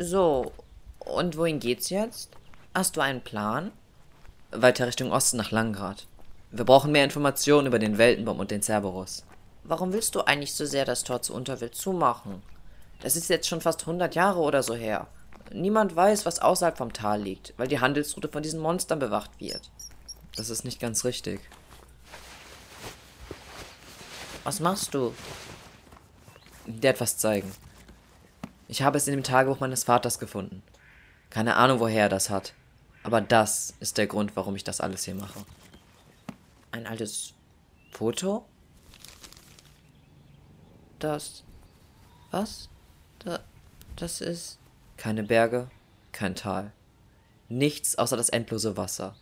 So, und wohin geht's jetzt? Hast du einen Plan? Weiter Richtung Osten nach Langrad. Wir brauchen mehr Informationen über den Weltenbaum und den Cerberus. Warum willst du eigentlich so sehr das Tor zur Unterwelt zumachen? Das ist jetzt schon fast 100 Jahre oder so her. Niemand weiß, was außerhalb vom Tal liegt, weil die Handelsroute von diesen Monstern bewacht wird. Das ist nicht ganz richtig. Was machst du? Dir etwas zeigen. Ich habe es in dem Tagebuch meines Vaters gefunden. Keine Ahnung, woher er das hat. Aber das ist der Grund, warum ich das alles hier mache. Ein altes Foto? Das. Was? Da, das ist. Keine Berge, kein Tal. Nichts außer das endlose Wasser.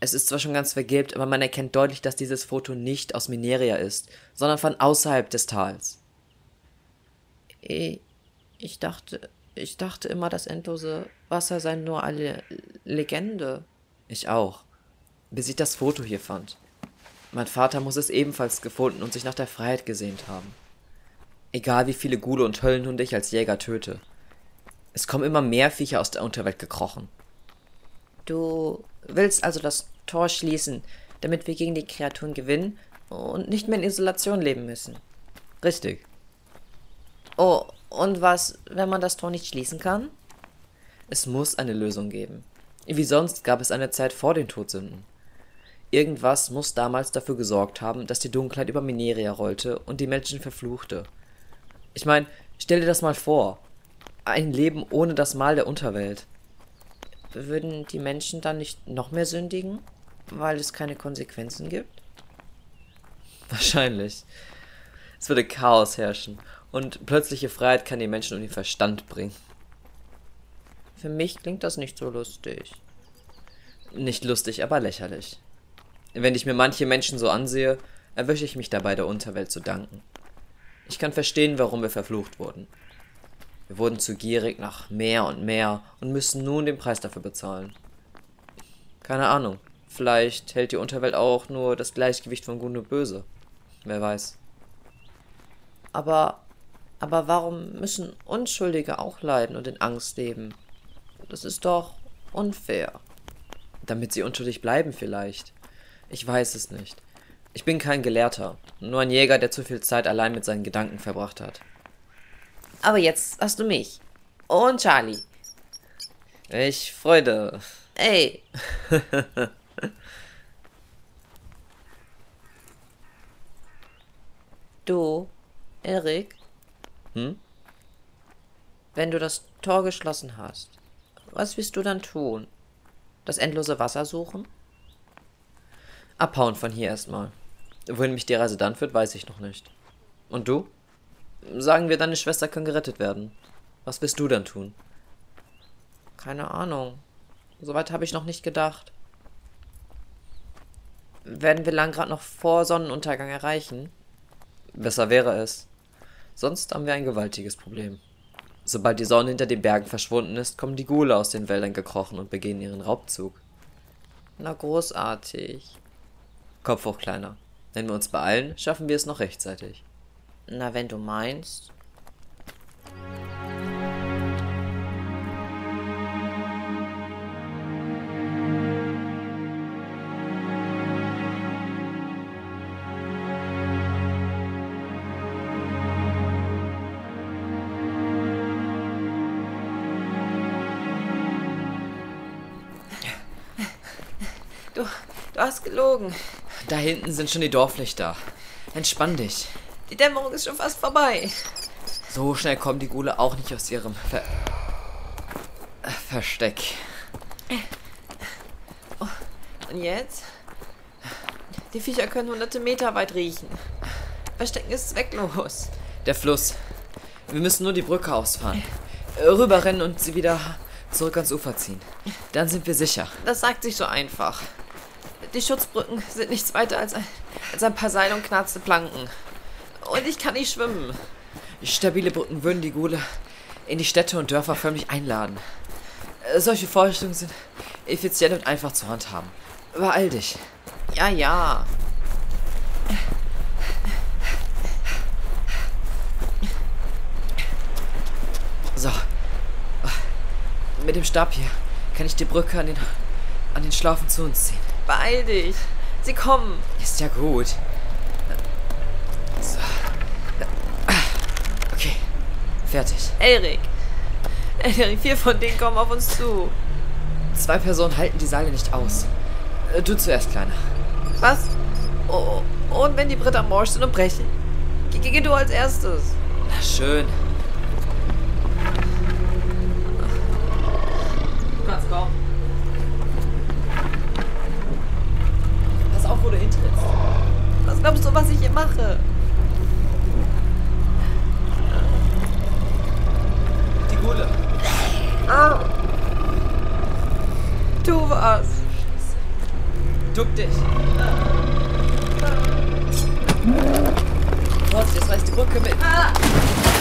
Es ist zwar schon ganz vergilbt, aber man erkennt deutlich, dass dieses Foto nicht aus Mineria ist, sondern von außerhalb des Tals. Ich dachte, ich dachte immer, das endlose Wasser sei nur eine Legende. Ich auch. Bis ich das Foto hier fand. Mein Vater muss es ebenfalls gefunden und sich nach der Freiheit gesehnt haben. Egal wie viele Gule und Höllenhunde ich als Jäger töte. Es kommen immer mehr Viecher aus der Unterwelt gekrochen. Du willst also das Tor schließen, damit wir gegen die Kreaturen gewinnen und nicht mehr in Isolation leben müssen. Richtig. Oh, und was, wenn man das Tor nicht schließen kann? Es muss eine Lösung geben. Wie sonst gab es eine Zeit vor den Todsünden. Irgendwas muss damals dafür gesorgt haben, dass die Dunkelheit über Mineria rollte und die Menschen verfluchte. Ich meine, stell dir das mal vor. Ein Leben ohne das Mal der Unterwelt. Würden die Menschen dann nicht noch mehr sündigen, weil es keine Konsequenzen gibt? Wahrscheinlich. Es würde Chaos herrschen und plötzliche Freiheit kann die Menschen um den Verstand bringen. Für mich klingt das nicht so lustig. Nicht lustig, aber lächerlich. Wenn ich mir manche Menschen so ansehe, erwische ich mich dabei, der Unterwelt zu danken. Ich kann verstehen, warum wir verflucht wurden. Wir wurden zu gierig nach mehr und mehr und müssen nun den Preis dafür bezahlen. Keine Ahnung, vielleicht hält die Unterwelt auch nur das Gleichgewicht von Gut und Böse. Wer weiß. Aber, aber warum müssen Unschuldige auch leiden und in Angst leben? Das ist doch unfair. Damit sie unschuldig bleiben vielleicht. Ich weiß es nicht. Ich bin kein Gelehrter, nur ein Jäger, der zu viel Zeit allein mit seinen Gedanken verbracht hat. Aber jetzt hast du mich. Und Charlie. Ich Freude. Ey. du, Erik? Hm? Wenn du das Tor geschlossen hast, was willst du dann tun? Das endlose Wasser suchen? Abhauen von hier erstmal. Wohin mich die Reise dann führt, weiß ich noch nicht. Und du? Sagen wir, deine Schwester kann gerettet werden. Was wirst du dann tun? Keine Ahnung. Soweit habe ich noch nicht gedacht. Werden wir Langrad noch vor Sonnenuntergang erreichen? Besser wäre es. Sonst haben wir ein gewaltiges Problem. Sobald die Sonne hinter den Bergen verschwunden ist, kommen die Gule aus den Wäldern gekrochen und beginnen ihren Raubzug. Na großartig. Kopf hoch, Kleiner. Wenn wir uns beeilen, schaffen wir es noch rechtzeitig. Na, wenn du meinst. Du hast gelogen. Da hinten sind schon die Dorflichter. Entspann dich. Die Dämmerung ist schon fast vorbei. So schnell kommen die Gule auch nicht aus ihrem Ver Versteck. Oh, und jetzt? Die Viecher können hunderte Meter weit riechen. Verstecken ist zwecklos. Der Fluss. Wir müssen nur die Brücke ausfahren. Rüberrennen und sie wieder zurück ans Ufer ziehen. Dann sind wir sicher. Das sagt sich so einfach. Die Schutzbrücken sind nichts weiter als ein, als ein paar Seile und knarzte Planken. Und ich kann nicht schwimmen. Stabile Brücken würden die Gule in die Städte und Dörfer förmlich einladen. Solche Vorrichtungen sind effizient und einfach zu handhaben. Beeil dich. Ja, ja. So. Mit dem Stab hier kann ich die Brücke an den, an den Schlaufen zu uns ziehen. Beeil dich! Sie kommen! Ist ja gut. So. Okay, fertig. Erik! Erik, vier von denen kommen auf uns zu. Zwei Personen halten die Seile nicht aus. Äh, Du zuerst, Kleiner. Was? Oh, und wenn die Britta morsch sind und brechen? Geh, geh, geh du als erstes. Na schön. Du kannst kommen. Wo du hintrittst. Was glaubst du, was ich hier mache? Die Gule. Tu was. Duck dich. Vorsicht, jetzt reißt die Brücke mit. Was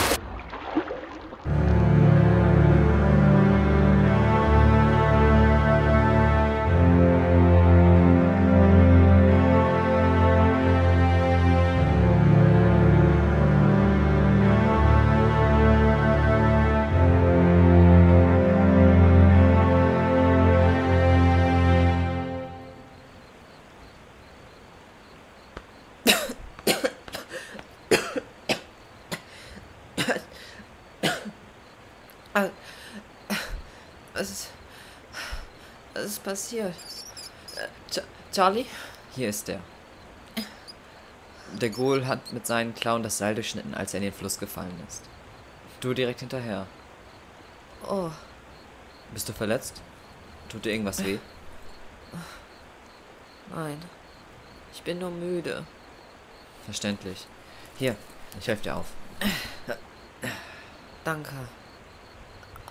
ist passiert? Äh, Ch Charlie? Hier ist er. Der Ghoul hat mit seinen Klauen das Seil durchschnitten, als er in den Fluss gefallen ist. Du direkt hinterher. Oh, Bist du verletzt? Tut dir irgendwas weh? nein. Ich bin nur müde. Verständlich. Hier, ich helfe dir auf. Danke.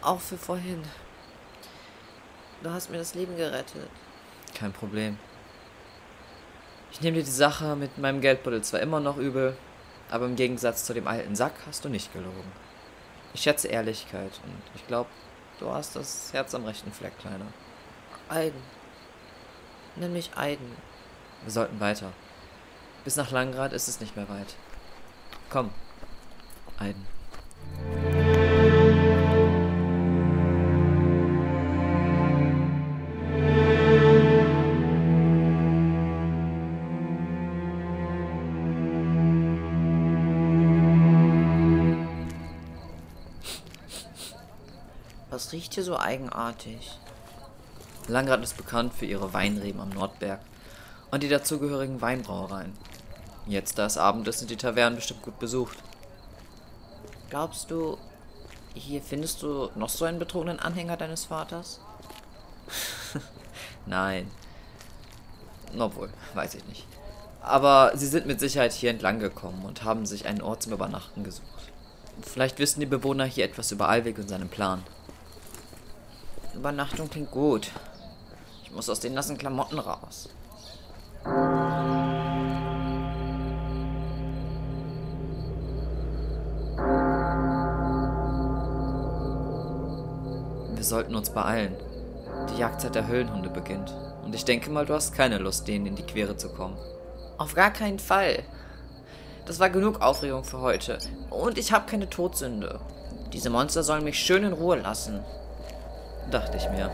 Auch für vorhin. Du hast mir das Leben gerettet. Kein Problem. Ich nehme dir die Sache mit meinem Geldbeutel zwar immer noch übel, aber im Gegensatz zu dem alten Sack hast du nicht gelogen. Ich schätze Ehrlichkeit und ich glaube, du hast das Herz am rechten Fleck, Kleiner. Aiden. Nenn mich Aiden. Wir sollten weiter. Bis nach Langrad ist es nicht mehr weit. Komm, Aiden. Riecht hier so eigenartig? Langrad ist bekannt für ihre Weinreben am Nordberg und die dazugehörigen Weinbrauereien. Jetzt, da es Abend ist, sind die Tavernen bestimmt gut besucht. Glaubst du, hier findest du noch so einen betrunkenen Anhänger deines Vaters? Nein. Obwohl, weiß ich nicht. Aber sie sind mit Sicherheit hier entlang gekommen und haben sich einen Ort zum Übernachten gesucht. Vielleicht wissen die Bewohner hier etwas über Alweg und seinen Plan. Übernachtung klingt gut. Ich muss aus den nassen Klamotten raus. Wir sollten uns beeilen. Die Jagdzeit der Höllenhunde beginnt. Und ich denke mal, du hast keine Lust, denen in die Quere zu kommen. Auf gar keinen Fall. Das war genug Aufregung für heute. Und ich habe keine Todsünde. Diese Monster sollen mich schön in Ruhe lassen. Dachte ich mir.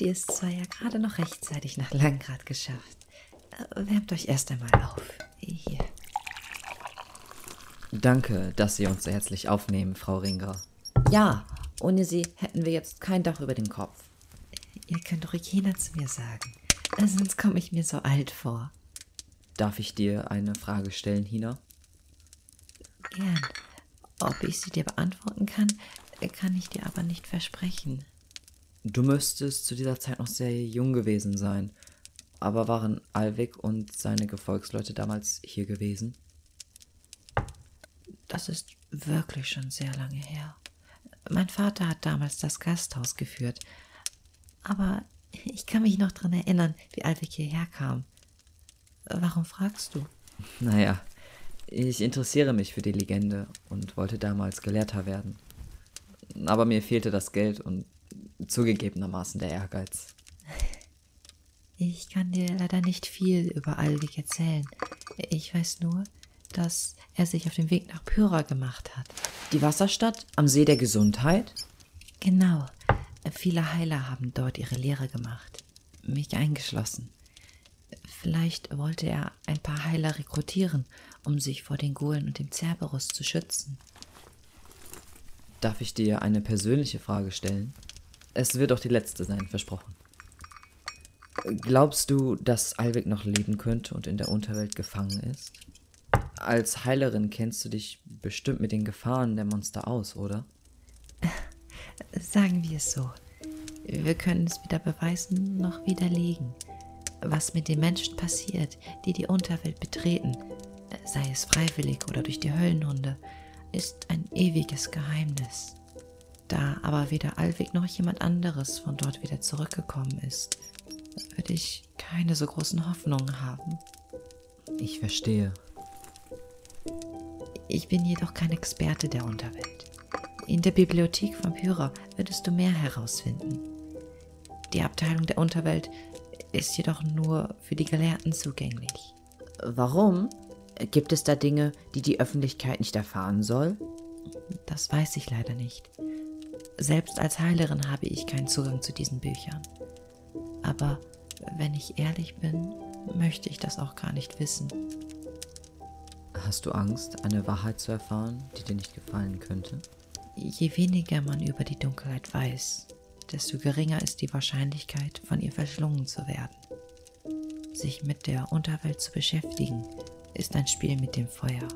Habt ihr es zwar ja gerade noch rechtzeitig nach Langrad geschafft. Äh, Wärmt euch erst einmal auf. Hier. Danke, dass Sie uns so herzlich aufnehmen, Frau Ringer. Ja, ohne sie hätten wir jetzt kein Dach über dem Kopf. Ihr könnt ruhig jener zu mir sagen. Äh, Sonst komme ich mir so alt vor. Darf ich dir eine Frage stellen, Hina? Gern. Ob ich sie dir beantworten kann, äh, kann ich dir aber nicht versprechen. Du müsstest zu dieser Zeit noch sehr jung gewesen sein. Aber waren Alwig und seine Gefolgsleute damals hier gewesen? Das ist wirklich schon sehr lange her. Mein Vater hat damals das Gasthaus geführt. Aber ich kann mich noch daran erinnern, wie Alvik hierher kam. Warum fragst du? Naja, ich interessiere mich für die Legende und wollte damals Gelehrter werden. Aber mir fehlte das Geld und zugegebenermaßen der Ehrgeiz. Ich kann dir leider nicht viel über Alvik erzählen. Ich weiß nur, dass er sich auf den Weg nach Pyra gemacht hat. Die Wasserstadt am See der Gesundheit? Genau. Viele Heiler haben dort ihre Lehre gemacht. Mich eingeschlossen. Vielleicht wollte er ein paar Heiler rekrutieren, um sich vor den Golen und dem Cerberus zu schützen. Darf ich dir eine persönliche Frage stellen? Es wird auch die letzte sein, versprochen. Glaubst du, dass Alvik noch leben könnte und in der Unterwelt gefangen ist? Als Heilerin kennst du dich bestimmt mit den Gefahren der Monster aus, oder? Sagen wir es so. Wir können es weder beweisen noch widerlegen. Was mit den Menschen passiert, die die Unterwelt betreten, sei es freiwillig oder durch die Höllenhunde, ist ein ewiges Geheimnis. Da aber weder Alvik noch jemand anderes von dort wieder zurückgekommen ist, würde ich keine so großen Hoffnungen haben. Ich verstehe. Ich bin jedoch kein Experte der Unterwelt. In der Bibliothek von Pyra würdest du mehr herausfinden. Die Abteilung der Unterwelt ist jedoch nur für die Gelehrten zugänglich. Warum? Gibt es da Dinge, die die Öffentlichkeit nicht erfahren soll? Das weiß ich leider nicht. Selbst als Heilerin habe ich keinen Zugang zu diesen Büchern. Aber wenn ich ehrlich bin, möchte ich das auch gar nicht wissen. Hast du Angst, eine Wahrheit zu erfahren, die dir nicht gefallen könnte? Je weniger man über die Dunkelheit weiß, desto geringer ist die Wahrscheinlichkeit, von ihr verschlungen zu werden. Sich mit der Unterwelt zu beschäftigen, ist ein Spiel mit dem Feuer.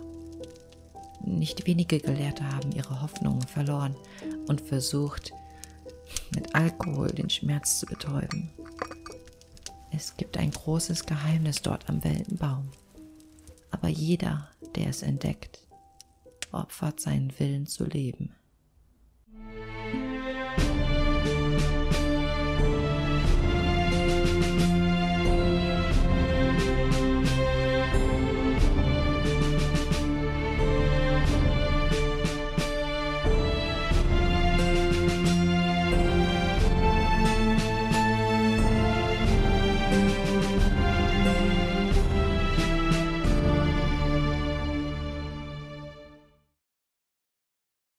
Nicht wenige Gelehrte haben ihre Hoffnungen verloren und versucht, mit Alkohol den Schmerz zu betäuben. Es gibt ein großes Geheimnis dort am Weltenbaum. Aber jeder, der es entdeckt, opfert seinen Willen zu leben.